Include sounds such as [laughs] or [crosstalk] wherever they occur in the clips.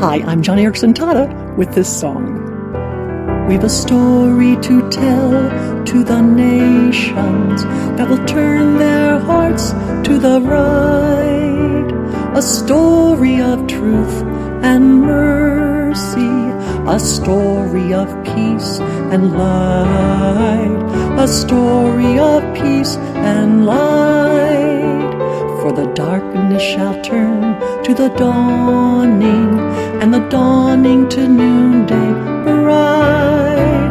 Hi, I'm Joni Eareckson Tada with this song. We've a story to tell to the nations that will turn their hearts to the right. A story of truth and mercy, a story of peace and light, a story of peace and light. For the darkness shall turn to the dawning, dawning to noonday bright.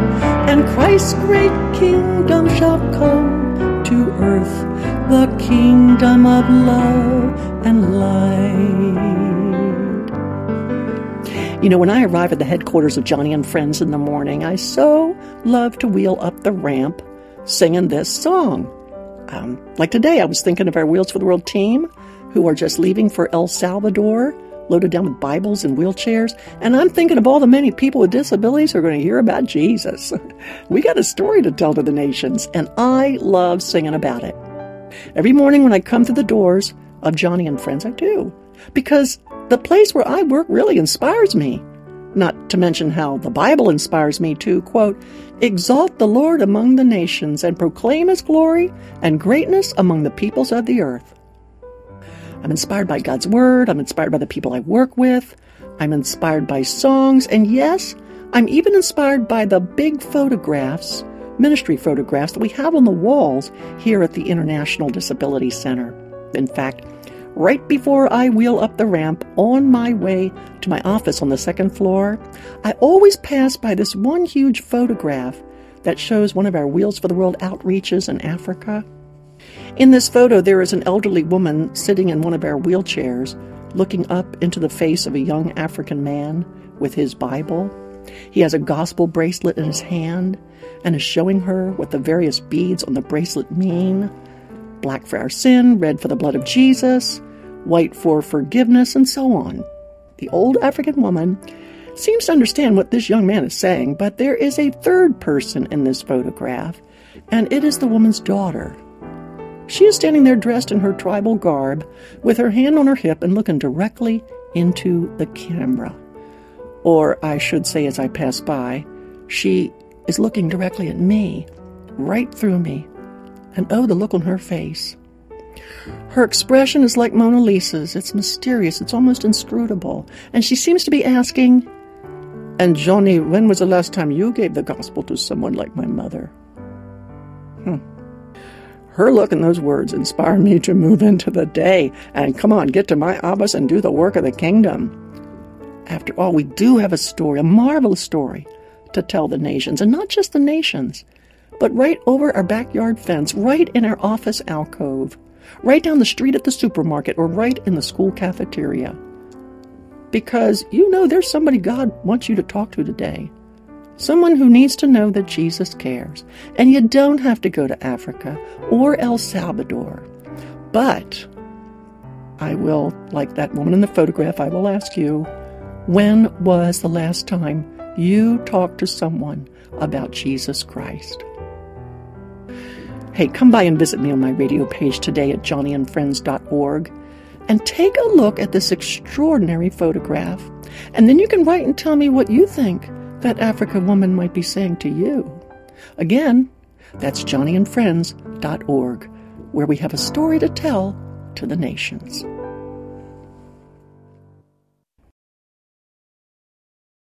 And Christ's great kingdom shall come to earth, the kingdom of love and light. You know, when I arrive at the headquarters of Joni and Friends in the morning, I so love to wheel up the ramp singing this song. Um, like today, I was thinking of our Wheels for the World team who are just leaving for El Salvador, loaded down with Bibles and wheelchairs. And I'm thinking of all the many people with disabilities who are going to hear about Jesus. [laughs] we got a story to tell to the nations, and I love singing about it. Every morning when I come through the doors of Joni and Friends, I do. Because the place where I work really inspires me. Not to mention how the Bible inspires me to, quote, exalt the Lord among the nations and proclaim his glory and greatness among the peoples of the earth. I'm inspired by God's Word. I'm inspired by the people I work with. I'm inspired by songs. And yes, I'm even inspired by the big photographs, ministry photographs that we have on the walls here at the International Disability Center. In fact, right before I wheel up the ramp on my way to my office on the second floor, I always pass by this one huge photograph that shows one of our Wheels for the World outreaches in Africa. In this photo, there is an elderly woman sitting in one of our wheelchairs, looking up into the face of a young African man with his Bible. He has a gospel bracelet in his hand and is showing her what the various beads on the bracelet mean black for our sin, red for the blood of Jesus, white for forgiveness, and so on. The old African woman seems to understand what this young man is saying, but there is a third person in this photograph, and it is the woman's daughter. She is standing there dressed in her tribal garb, with her hand on her hip and looking directly into the camera. Or I should say, as I pass by, she is looking directly at me, right through me. And oh, the look on her face. Her expression is like Mona Lisa's. It's mysterious, it's almost inscrutable. And she seems to be asking, And Joni, when was the last time you gave the gospel to someone like my mother? Hmm. Her look and those words inspire me to move into the day and come on, get to my office and do the work of the kingdom. After all, we do have a story, a marvelous story, to tell the nations, and not just the nations, but right over our backyard fence, right in our office alcove, right down the street at the supermarket, or right in the school cafeteria. Because you know there's somebody God wants you to talk to today. Someone who needs to know that Jesus cares. And you don't have to go to Africa or El Salvador. But I will, like that woman in the photograph, I will ask you, when was the last time you talked to someone about Jesus Christ? Hey, come by and visit me on my radio page today at joniandfriends.org and take a look at this extraordinary photograph. And then you can write and tell me what you think that Africa woman might be saying to you. Again, that's joniandfriends.org, where we have a story to tell to the nations.